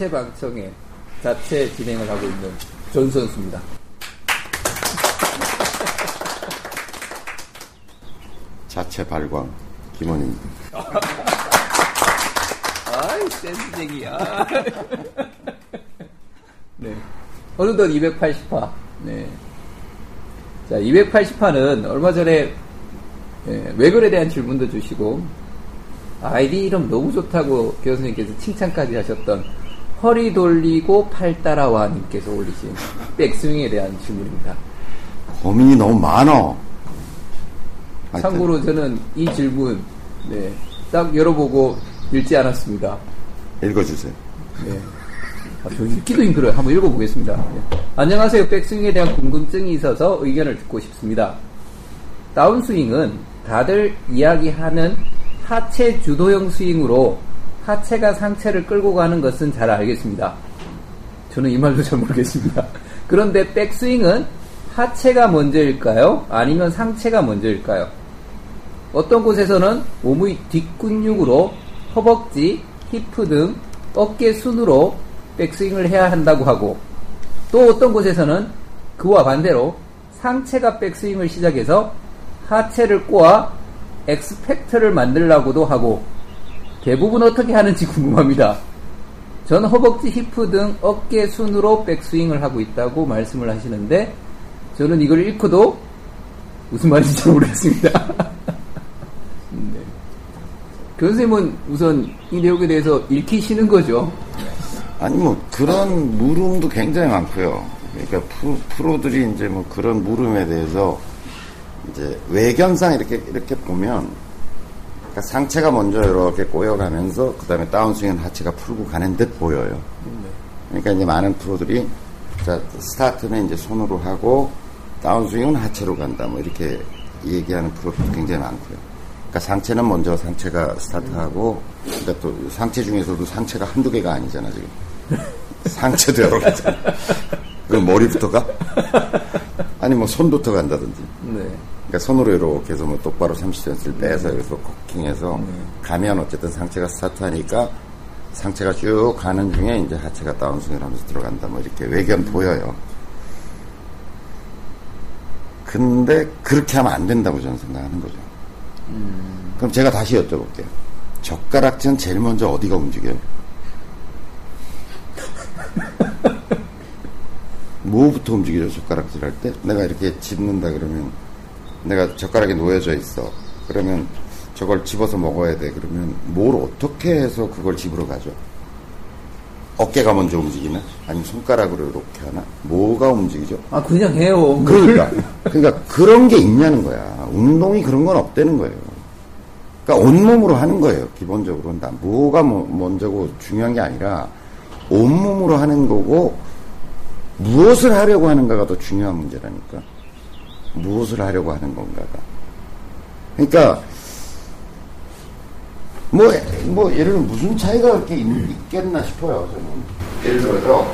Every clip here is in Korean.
자체 방청에 자체 진행을 하고 있는 전 선수입니다. 자체 발광 김원입니다. 아이 센스쟁이야. 네. 어느덧 280화. 네. 자, 280화는 얼마 전에 예, 외글에 대한 질문도 주시고 아이디 이름 너무 좋다고 교수님께서 칭찬까지 하셨던 허리 돌리고 팔 따라와 님께서 올리신 백스윙에 대한 질문입니다. 고민이 너무 많어. 참고로 저는 이 질문 네, 딱 열어보고 읽지 않았습니다. 읽어주세요. 네. 아, 저 읽기도 힘들어요. 한번 읽어보겠습니다. 네. 안녕하세요. 백스윙에 대한 궁금증이 있어서 의견을 듣고 싶습니다. 다운스윙은 다들 이야기하는 하체 주도형 스윙으로 하체가 상체를 끌고 가는 것은 잘 알겠습니다. 저는 이 말도 잘 모르겠습니다. 그런데 백스윙은 하체가 먼저일까요? 아니면 상체가 먼저일까요? 어떤 곳에서는 몸의 뒷근육으로 허벅지, 히프 등 어깨 순으로 백스윙을 해야 한다고 하고 또 어떤 곳에서는 그와 반대로 상체가 백스윙을 시작해서 하체를 꼬아 엑스팩터를 만들라고도 하고 대부분 어떻게 하는지 궁금합니다. 전 허벅지, 히프 등 어깨 순으로 백스윙을 하고 있다고 말씀을 하시는데 저는 이걸 읽고도 무슨 말인지 잘 모르겠습니다. 네. 교수님은 우선 이 내용에 대해서 읽히시는 거죠? 아니 뭐 그런 물음도 굉장히 많고요. 그러니까 프로, 프로들이 이제 뭐 그런 물음에 대해서 이제 외견상 이렇게 이렇게 보면 그러니까 상체가 먼저 이렇게 꼬여가면서 그 다음에 다운스윙은 하체가 풀고 가는 듯 보여요. 그러니까 이제 많은 프로들이 자 스타트는 이제 손으로 하고 다운스윙은 하체로 간다 뭐 이렇게 얘기하는 프로도 굉장히 많고요. 그러니까 상체는 먼저 상체가 스타트하고 그러니까 또 상체 중에서도 상체가 한두 개가 아니잖아 지금. 상체도 여러 개잖아. 그럼 머리부터 가? 아니 뭐 손부터 간다든지. 네. 그러니까 손으로 이렇게 해서 뭐 똑바로 30cm를 빼서 여기서 코킹해서 가면 어쨌든 상체가 스타트하니까 상체가 쭉 가는 중에 이제 하체가 다운스윙을 하면서 들어간다 뭐 이렇게 외견 보여요. 근데 그렇게 하면 안 된다고 저는 생각하는 거죠. 그럼 제가 다시 여쭤볼게요. 젓가락질은 제일 먼저 어디가 움직여요? 뭐부터 움직이죠, 젓가락질 할 때? 내가 이렇게 집는다 그러면, 내가 젓가락이 놓여져 있어. 그러면 저걸 집어서 먹어야 돼. 그러면 뭘 어떻게 해서 그걸 집으러 가죠? 어깨가 먼저 움직이나? 아니면 손가락으로 이렇게 하나? 뭐가 움직이죠? 아, 그냥 해요. 그러니까. 그러니까 그런 게 있냐는 거야. 운동이 그런 건 없다는 거예요. 그러니까 온몸으로 하는 거예요. 기본적으로는 다. 뭐가 뭐- 먼저고 중요한 게 아니라 온몸으로 하는 거고 무엇을 하려고 하는가가 더 중요한 문제라니까. 무엇을 하려고 하는 건가가. 그러니까 뭐, 뭐, 예를 들면 무슨 차이가 그렇게 있, 있겠나 싶어요, 저는. 예를 들어서,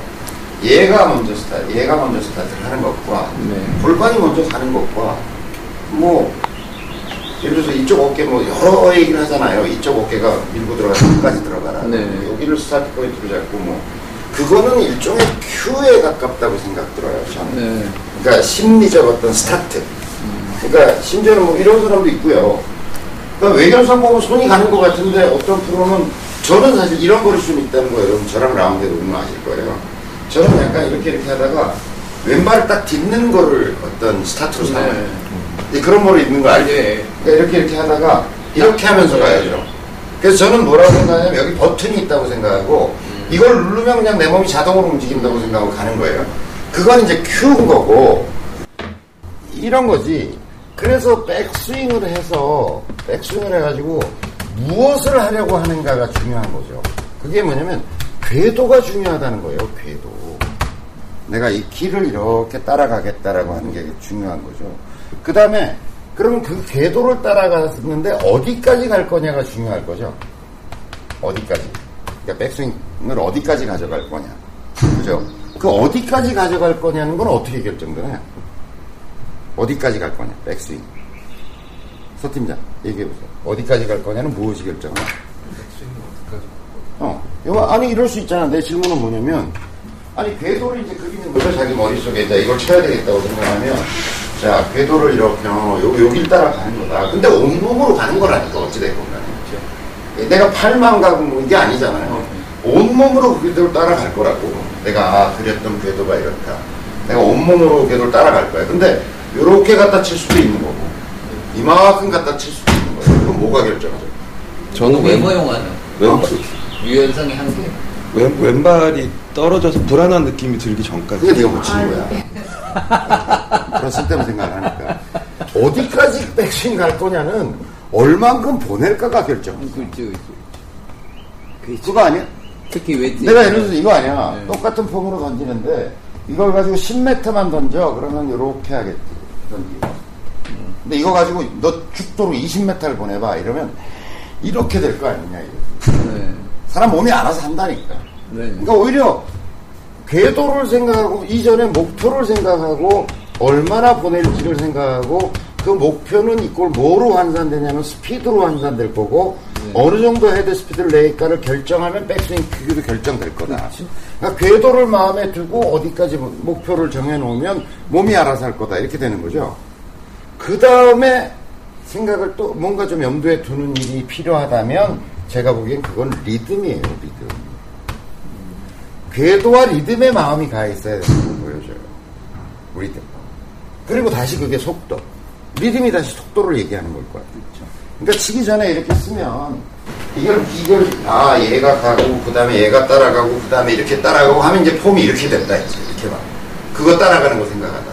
얘가 먼저 스타트, 얘가 먼저 스타트 하는 것과, 네. 골반이 먼저 가는 것과, 뭐, 예를 들어서 이쪽 어깨 뭐 여러 얘기를 하잖아요. 이쪽 어깨가 밀고 들어가서 끝까지 들어가라. 네. 여기를 스타트 포인트로 잡고 뭐, 그거는 일종의 큐에 가깝다고 생각 들어요, 저는. 네. 그러니까 심리적 어떤 스타트. 그러니까 심지어는 뭐 이런 사람도 있고요. 그러니까 외견상 보면 손이 가는 것 같은데 어떤 프로는 저는 사실 이런 버릇이 좀 있다는 거예요. 여러분 저랑 라운드에 보면 아실 거예요. 저는 약간 이렇게 이렇게 하다가 왼발을 딱 딛는 거를 어떤 스타트로 삼아요. 이제 그런 버릇 있는 거 알죠? 네. 그러니까 이렇게 이렇게 하다가 이렇게 하면서 가야죠. 그래서 저는 뭐라고 생각하냐면 여기 버튼이 있다고 생각하고 이걸 누르면 그냥 내 몸이 자동으로 움직인다고 생각하고 가는 거예요. 그건 이제 큐인 거고 이런 거지. 그래서 백스윙을 해서 백스윙을 해가지고 무엇을 하려고 하는가가 중요한 거죠. 그게 뭐냐면 궤도가 중요하다는 거예요. 궤도. 내가 이 길을 이렇게 따라가겠다라고 하는 게 중요한 거죠. 그 다음에 그러면 그 궤도를 따라갔는데 어디까지 갈 거냐가 중요할 거죠. 어디까지. 그러니까 백스윙을 어디까지 가져갈 거냐. 그죠? 그 어디까지 가져갈 거냐는 건 어떻게 결정되나요? 어디까지 갈 거냐, 백스윙. 서 팀장, 얘기해보세요. 어디까지 갈 거냐는 무엇이 결정하나? 어, 아니 이럴 수 있잖아. 내 질문은 뭐냐면 아니 궤도를 이제 그리는 거죠. 자기 머릿속에 자 이걸 쳐야 되겠다고 생각하면 자 궤도를 이렇게 어, 요, 여길 따라 가는 거다. 근데 온몸으로 가는 거라니까 어찌됐건 간에. 그렇죠? 내가 팔만 가고 뭐 이게 아니잖아요. 온몸으로 그 궤도를 따라갈 거라고. 내가 아, 그렸던 궤도가 이렇다. 내가 온몸으로 궤도를 따라갈 거야. 근데 이렇게 갖다 칠 수도 있는 거고 이만큼 갖다 칠 수도 있는 거예요. 그럼 뭐가 결정하죠? 저는 왼, 외모용하는 왼발, 유연성의 한계. 왼, 왼발이 떨어져서 불안한 느낌이 들기 전까지. 그게 네가 못 치는 거야. 그런 쓸데없는 생각을 하니까. 어디까지 백신 갈 거냐는 얼만큼 보낼까가 결정. 그렇죠. 그렇죠. 그거 아니야? 특히 웨지. 내가 예를 들어서 이거 아니야. 네. 똑같은 폼으로 던지는데 이걸 가지고 10m만 던져. 그러면 이렇게 하겠지. 던지고. 근데 이거 가지고 너 궤도로 20m를 보내봐. 이러면 이렇게 될 거 아니냐. 이거. 네. 사람 몸이 알아서 한다니까. 네. 그러니까 오히려 궤도를 생각하고 이전에 목표를 생각하고 얼마나 보낼지를 생각하고 그 목표는 이걸 뭐로 환산되냐면 스피드로 환산될 거고 어느 정도 헤드 스피드를 낼까를 결정하면 백스윙 크기도 결정될 거다. 그러니까 궤도를 마음에 두고 어디까지 목표를 정해놓으면 몸이 알아서 할 거다 이렇게 되는 거죠. 그 다음에 생각을 또 뭔가 좀 염두에 두는 일이 필요하다면 제가 보기엔 그건 리듬이에요, 리듬. 궤도와 리듬에 마음이 가 있어야 되는 걸 보여줘요. 리듬. 그리고 다시 그게 속도. 리듬이 다시 속도를 얘기하는 걸 거야. 그러니까 치기 전에 이렇게 쓰면 이걸 이걸 아 얘가 가고 그 다음에 얘가 따라가고 그 다음에 이렇게 따라가고 하면 이제 폼이 이렇게 된다 이제 이렇게 봐. 그거 따라가는 거 생각하다.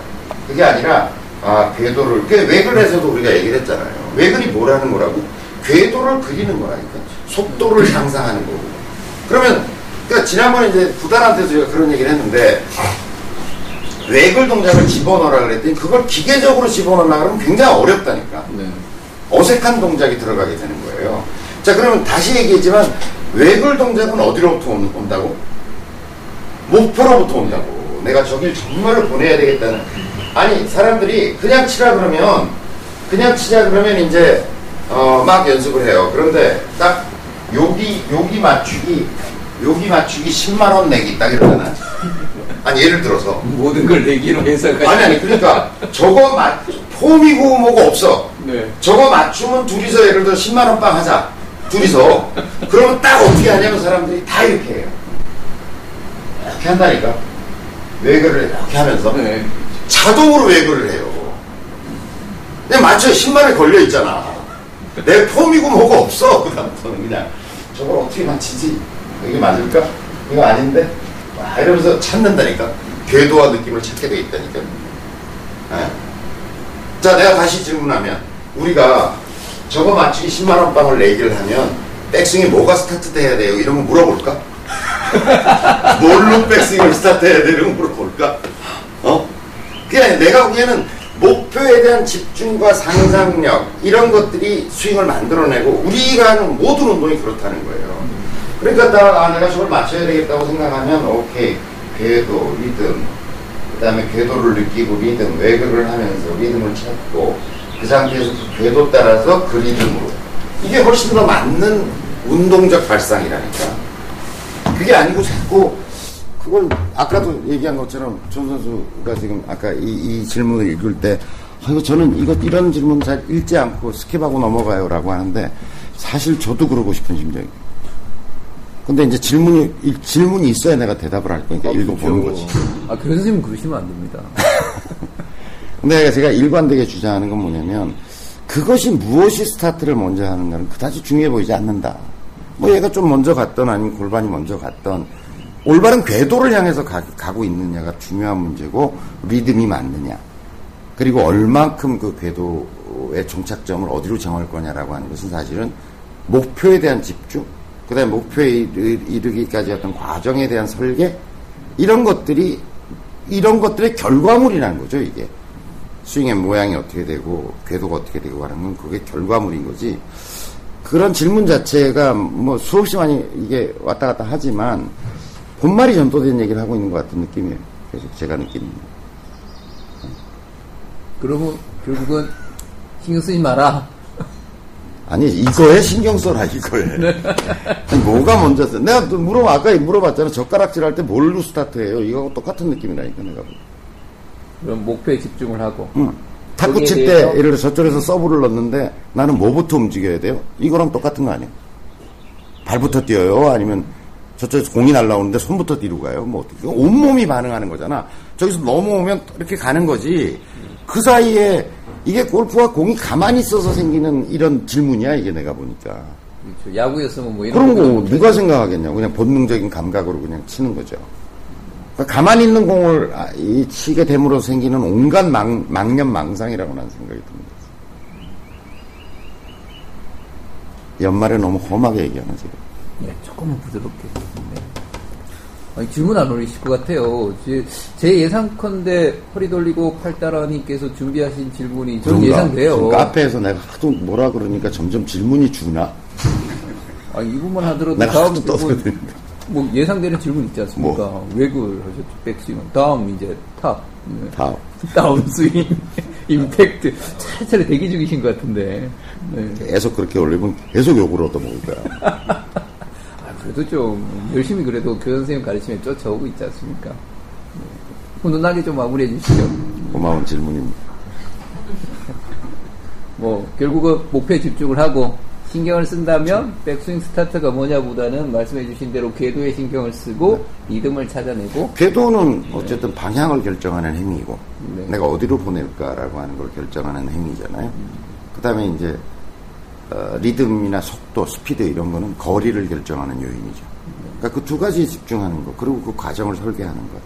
그게 아니라 아 궤도를 그 외근에서도 우리가 얘기를 했잖아요. 외근이 뭐라는 거라고? 궤도를 그리는 거라니까. 속도를 향상하는 거고. 그러면 그러니까 지난번에 이제 부단한테서 제가 그런 얘기를 했는데 외글 동작을 집어넣으라 그랬더니 그걸 기계적으로 집어넣으라 그러면 굉장히 어렵다니까. 네. 어색한 동작이 들어가게 되는 거예요. 자, 그러면 다시 얘기했지만 외글 동작은 어디로부터 온- 온다고? 목표로부터 온다고. 내가 저길 정말로 보내야 되겠다는. 아니, 사람들이 그냥 치라 그러면, 그냥 치자 그러면 이제, 어, 막 연습을 해요. 그런데 딱 여기, 여기 맞추기, 여기 맞추기 10만원 내기 딱 이러잖아. 아니, 예를 들어서. 모든 걸 내기로 해서까지. 아니, 아니, 그러니까 저거 맞, 폼이고 뭐고 없어. 네. 저거 맞추면 둘이서 예를 들어 10만 원 빵 하자. 둘이서. 그러면 딱 어떻게 하냐면 사람들이 다 이렇게 해요. 이렇게 한다니까. 외교를 이렇게 하면서. 네. 자동으로 외교를 해요. 그냥 맞춰 10만원 걸려 있잖아. 내 폼이고 뭐고 없어. 그다음부터는 그냥 저걸 어떻게 맞히지? 이게 맞을까? 이거 아닌데? 와, 이러면서 찾는다니까. 궤도와 느낌을 찾게 돼 있다니까. 예. 자, 내가 다시 질문하면 우리가 저거 맞추기 10만 원 빵을 내기를 하면 백스윙이 뭐가 스타트 돼야 돼요? 이런 거 물어볼까? 뭘로 백스윙을 스타트 해야 돼요? 이런 거 물어볼까? 어? 그냥 내가 보기에는 목표에 대한 집중과 상상력 이런 것들이 스윙을 만들어내고 우리가 하는 모든 운동이 그렇다는 거예요. 그러니까 나, 아, 내가 저걸 맞춰야 되겠다고 생각하면 오케이. 궤도, 리듬. 그 다음에 궤도를 느끼고 리듬, waggle을 하면서 리듬을 찾고 그 상태에서 그 궤도 따라서 그 리듬으로. 이게 훨씬 더 맞는 운동적 발상이라니까. 그게 아니고 자꾸 그걸 아까도 얘기한 것처럼 전 선수가 지금 아까 이, 이 질문을 읽을 때 아, 이거 저는 이것 이런 질문 잘 읽지 않고 스킵하고 넘어가요라고 하는데 사실 저도 그러고 싶은 심정이에요. 근데 이제 질문이 일- 질문이 있어야 내가 대답을 할 거니까 읽어보는 거지. 아, 그런 선생님 그러시면 안 됩니다. 근데 제가 일관되게 주장하는 건 뭐냐면 그것이 무엇이 스타트를 먼저 하는가는 그다지 중요해 보이지 않는다. 뭐 얘가 좀 먼저 갔던 아니면 골반이 먼저 갔던 올바른 궤도를 향해서 가, 고 있느냐가 중요한 문제고 리듬이 맞느냐 그리고 얼만큼 그 궤도의 종착점을 어디로 정할 거냐라고 하는 것은 사실은 목표에 대한 집중 그 다음에 목표에 이르- 이르기까지 어떤 과정에 대한 설계? 이런 것들이 이런 것들의 결과물이라는 거죠 이게. 스윙의 모양이 어떻게 되고 궤도가 어떻게 되고 하는 건 그게 결과물인 거지. 그런 질문 자체가 뭐 수없이 많이 이게 왔다 갔다 하지만 본말이 전도된 얘기를 하고 있는 것 같은 느낌이에요. 계속 제가 느끼는 그러면 결국은 신경 쓰지 마라. 아니 이거에 신경 써라 이거에 아니, 뭐가 먼저 써 내가 또 물어 아까 물어봤잖아 젓가락질 할 때 뭘로 스타트해요 이거하고 똑같은 느낌이라니까 내가. 그럼 목표에 집중을 하고. 응. 탁구 칠 때 예를 들어 저쪽에서 서브를 넣는데 나는 뭐부터 움직여야 돼요? 이거랑 똑같은 거 아니에요? 발부터 뛰어요? 아니면 저쪽에서 공이 날라오는데 손부터 뒤로 가요? 뭐 어떻게 온몸이 반응하는 거잖아. 저기서 넘어오면 이렇게 가는 거지. 그 사이에 이게 골프와 공이 가만히 있어서 생기는 이런 질문이야 이게 내가 보니까. 그렇죠. 야구였으면 뭐 이런 그런 거 누가 생각하겠냐고 그냥 본능적인 감각으로 그냥 치는 거죠. 그러니까 가만히 있는 공을 아, 이 치게 됨으로 생기는 온갖 망, 망념 망상이라고 나는 생각이 듭니다. 연말에 너무 험하게 얘기하는 지금. 예, 조금만 부드럽게. 네. 아니, 질문 안 올리실 것 같아요. 제, 제 예상컨대 허리 돌리고 팔따라님께서 준비하신 질문이 전 그런가? 예상돼요. 카페에서 내가 하도 뭐라 그러니까 점점 질문이 주나? 아, 이분만 하더라도 다음 질문. 뭐 예상되는 질문 있지 않습니까? 뭐? waggle을 하셨죠, 백스윙. 다음 이제 탑. 네. 다. 다운스윙, 임팩트. 차례차례 대기 중이신 것 같은데. 네. 계속 그렇게 올리면 계속 욕을 얻어먹을 거야. 아, 그래도 좀 열심히 그래도 교장 선생님 가르치면 쫓아오고 있지 않습니까? 네. 훈훈하게 좀 마무리해 주시죠. 고마운 질문입니다. 뭐 결국은 목표에 집중을 하고 신경을 쓴다면 백스윙 스타트가 뭐냐보다는 말씀해 주신 대로 궤도에 신경을 쓰고 리듬을 찾아내고 궤도는 어쨌든 방향을 결정하는 행위고 네. 내가 어디로 보낼까라고 하는 걸 결정하는 행위잖아요. 그다음에 이제 어, 리듬이나 속도, 스피드 이런 거는 거리를 결정하는 요인이죠. 그러니까 그 두 가지에 집중하는 거 그리고 그 과정을 설계하는 것.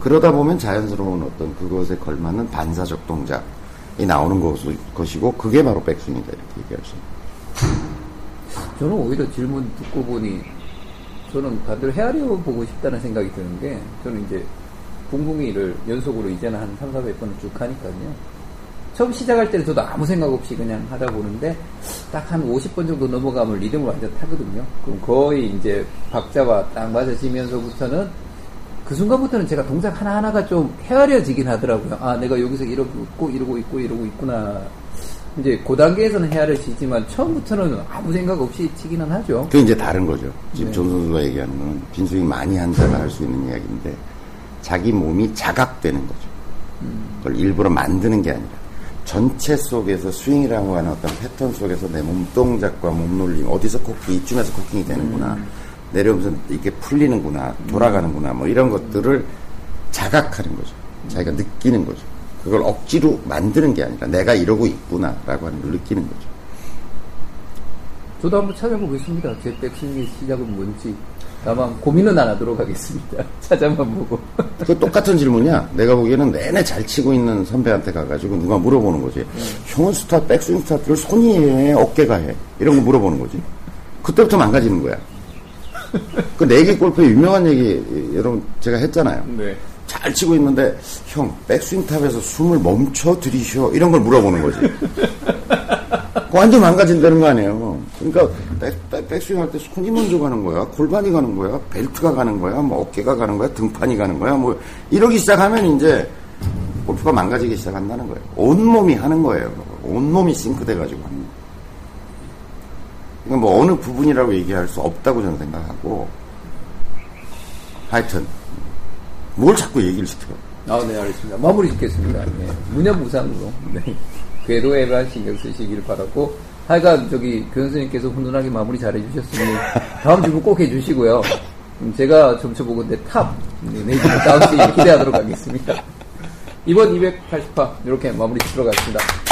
그러다 보면 자연스러운 어떤 그것에 걸맞는 반사적 동작이 나오는 것, 것이고 그게 바로 백스윙이다 이렇게 얘기할 수 있습니다. 저는 오히려 질문 듣고 보니 저는 반대로 헤아려 보고 싶다는 생각이 드는 게 저는 이제 궁금이를 연속으로 이제는 한 3, 400번을 쭉 하니까요. 처음 시작할 때는 저도 아무 생각 없이 그냥 하다 보는데 딱 한 50번 정도 넘어가면 리듬을 완전 타거든요. 그럼 거의 이제 박자와 딱 맞아지면서부터는 그 순간부터는 제가 동작 하나하나가 좀 헤아려지긴 하더라고요. 아, 내가 여기서 이러고 있고, 이러고 있고, 이러고 있구나. 이제 그 단계에서는 헤아려지지만 처음부터는 아무 생각 없이 치기는 하죠. 그게 이제 다른 거죠. 지금 네. 전 선수가 얘기하는 건 빈스윙 많이 한 자가 할 수 있는 이야기인데 자기 몸이 자각되는 거죠. 그걸 일부러 만드는 게 아니라 전체 속에서 스윙이라고 하는 어떤 패턴 속에서 내 몸 동작과 몸놀림 어디서 코킹 이쯤에서 코킹이 되는구나 내려오면서 이게 풀리는구나 돌아가는구나 뭐 이런 것들을 자각하는 거죠. 자기가 느끼는 거죠. 그걸 억지로 만드는 게 아니라 내가 이러고 있구나라고 하는 걸 느끼는 거죠. 저도 한번 찾아보겠습니다. 제 백스윙의 시작은 뭔지. 다만 고민은 안 하도록 하겠습니다. 찾아만 보고. 그 똑같은 질문이야. 내가 보기에는 내내 잘 치고 있는 선배한테 가가지고 누가 물어보는 거지. 형은 스타, 백스윙 스타트를 손이 해, 어깨가 해. 이런 거 물어보는 거지. 그때부터 망가지는 거야. 그 내기 골프의 유명한 얘기, 여러분, 제가 했잖아요. 네. 잘 치고 있는데, 형, 백스윙 탑에서 숨을 멈춰 들이쉬어. 이런 걸 물어보는 거지. 그거 완전 망가진다는 거 아니에요. 그러니까 백스윙 할 때 손이 먼저 가는 거야, 골반이 가는 거야, 벨트가 가는 거야, 뭐 어깨가 가는 거야, 등판이 가는 거야, 뭐 이러기 시작하면 이제 골프가 망가지기 시작한다는 거예요. 온 몸이 하는 거예요. 온 몸이 싱크돼가지고 하는 거예요. 그러니까 뭐 어느 부분이라고 얘기할 수 없다고 저는 생각하고 하여튼 뭘 자꾸 얘기를 시켜요. 아, 네, 알겠습니다. 마무리 짓겠습니다. 네. 무념무상으로. 네. 궤도에만 신경 쓰시길 바라고. 하여간, 저기, 교 선생님께서 훈훈하게 마무리 잘 해주셨으니, 다음 질문 꼭 해주시고요. 음, 제가 점쳐 보건데 탑, 네, 네이버 다음 주에 기대하도록 하겠습니다. 이번 280화, 이렇게 마무리 짓도록 하겠습니다.